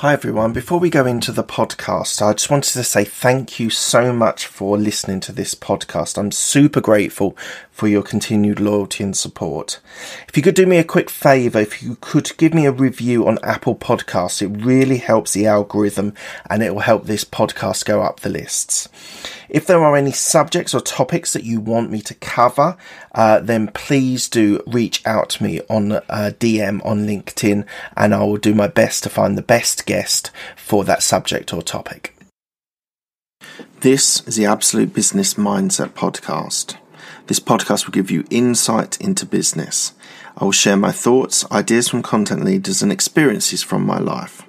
Hi everyone. Before we go into the podcast, I just wanted to say thank you so much for listening to this podcast. I'm super grateful for your continued loyalty and support. If you could do me a quick favor, if you could give me a review on Apple Podcasts, it really helps the algorithm and it will help this podcast go up the lists. If there are any subjects or topics that you want me to cover, uh, then please do reach out to me on uh, DM on LinkedIn and I will do my best to find the best guest for that subject or topic. This is the Absolute Business Mindset Podcast. This podcast will give you insight into business. I will share my thoughts, ideas from content leaders, and experiences from my life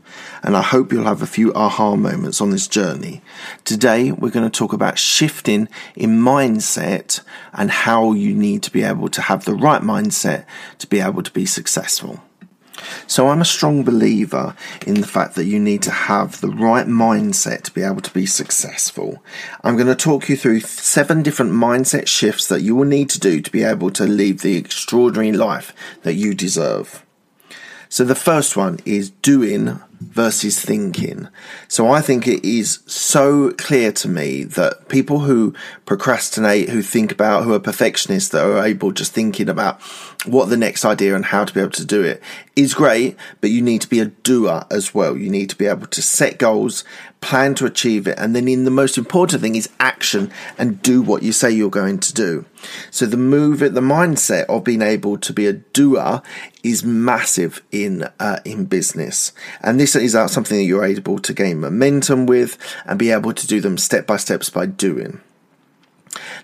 and I hope you'll have a few aha moments on this journey. Today, we're going to talk about shifting in mindset and how you need to be able to have the right mindset to be able to be successful. So, I'm a strong believer in the fact that you need to have the right mindset to be able to be successful. I'm going to talk you through seven different mindset shifts that you will need to do to be able to live the extraordinary life that you deserve. So, the first one is doing versus thinking. So I think it is so clear to me that people who procrastinate, who think about, who are perfectionists, that are able just thinking about what the next idea and how to be able to do it is great, but you need to be a doer as well. You need to be able to set goals, plan to achieve it, and then in the most important thing is action and do what you say you're going to do. So the move, the mindset of being able to be a doer is massive in uh, in business, and this is that something that you're able to gain momentum with and be able to do them step by steps by doing.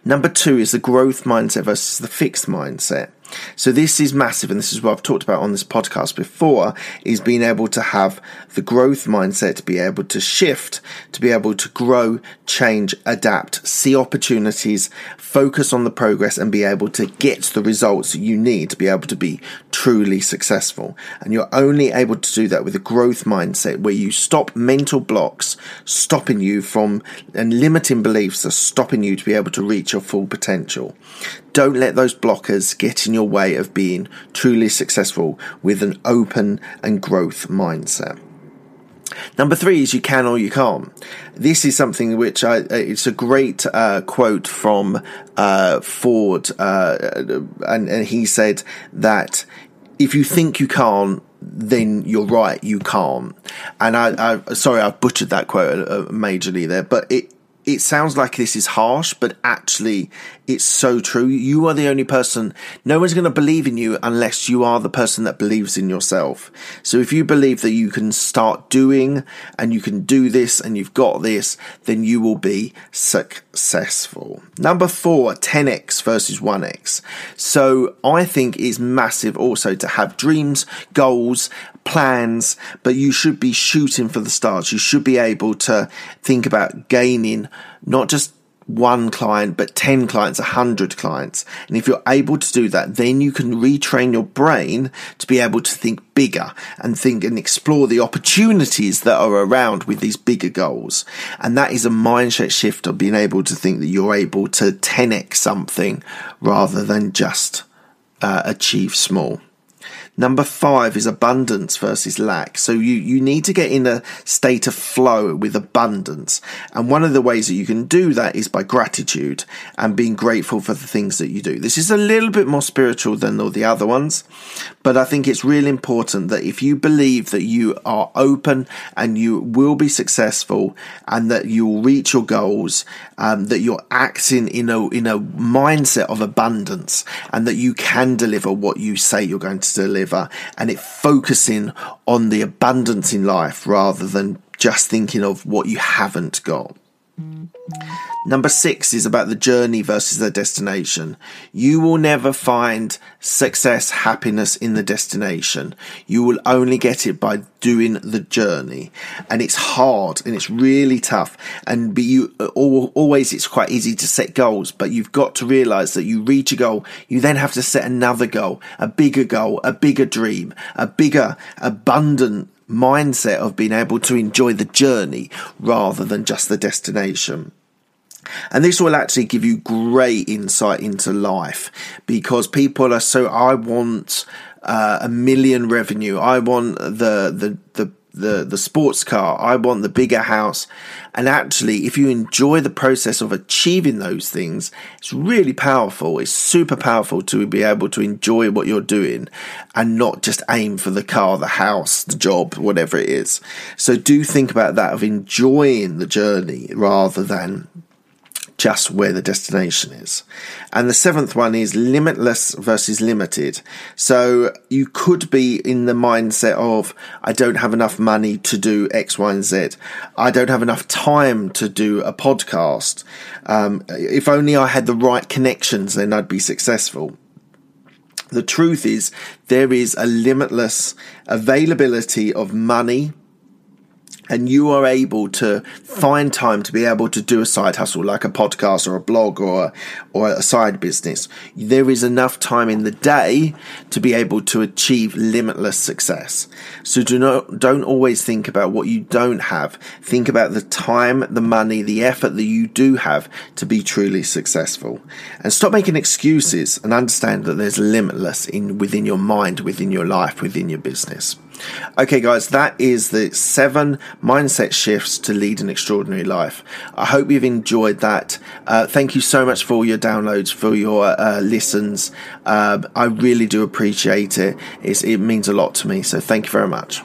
Number two is the growth mindset versus the fixed mindset. So this is massive, and this is what I've talked about on this podcast before, is being able to have the growth mindset, to be able to shift, to be able to grow, change, adapt, see opportunities, focus on the progress, and be able to get the results you need to be able to be truly successful. And you're only able to do that with a growth mindset where you stop mental blocks stopping you from and limiting beliefs are stopping you to be able to reach your full potential. Don't let those blockers get in your way of being truly successful with an open and growth mindset. Number three is you can or you can't. This is something which I, it's a great uh, quote from uh, Ford, uh, and, and he said that if you think you can't, then you're right, you can't. And I, I sorry, I butchered that quote uh, majorly there, but it it sounds like this is harsh, but actually it's so true. You are the only person, no one's going to believe in you unless you are the person that believes in yourself. So if you believe that you can start doing and you can do this and you've got this, then you will be successful. Number four, 10x versus 1x. So I think is massive also to have dreams, goals, plans, but you should be shooting for the stars. You should be able to think about gaining not just one client, but 10 clients, 100 clients. And if you're able to do that, then you can retrain your brain to be able to think bigger and think and explore the opportunities that are around with these bigger goals. And that is a mindset shift of being able to think that you're able to 10x something rather than just uh, achieve small. Number five is abundance versus lack. So you, you need to get in a state of flow with abundance. And one of the ways that you can do that is by gratitude and being grateful for the things that you do. This is a little bit more spiritual than all the other ones, but I think it's really important that if you believe that you are open and you will be successful and that you will reach your goals, um, that you're acting in a, in a mindset of abundance and that you can deliver what you say you're going to deliver deliver and it focusing on the abundance in life rather than just thinking of what you haven't got. Number six is about the journey versus the destination. You will never find success, happiness in the destination. You will only get it by doing the journey. And it's hard and it's really tough. And be you always, it's quite easy to set goals, but you've got to realize that you reach a goal. You then have to set another goal, a bigger goal, a bigger dream, a bigger, abundant mindset of being able to enjoy the journey rather than just the destination. And this will actually give you great insight into life because people are so, I want uh, a million revenue. I want the, the, the, the, the sports car. I want the bigger house. And actually, if you enjoy the process of achieving those things, it's really powerful. It's super powerful to be able to enjoy what you're doing and not just aim for the car, the house, the job, whatever it is. So do think about that of enjoying the journey rather than just where the destination is. And the seventh one is limitless versus limited. So you could be in the mindset of, I don't have enough money to do X, Y, and Z. I don't have enough time to do a podcast. Um, if only I had the right connections, then I'd be successful. The truth is, there is a limitless availability of money, and you are able to find time to be able to do a side hustle like a podcast or a blog or a, or a side business there is enough time in the day to be able to achieve limitless success. So do not don't always think about what you don't have. Think about the time the money the effort that you do have to be truly successful. And stop making excuses and understand that there's limitless in within your mind within your life within your business Okay, guys, that is the seven mindset shifts to lead an extraordinary life. I hope you've enjoyed that. Uh, thank you so much for your downloads, for your uh, listens. Uh, I really do appreciate it. It's, it means a lot to me. So thank you very much.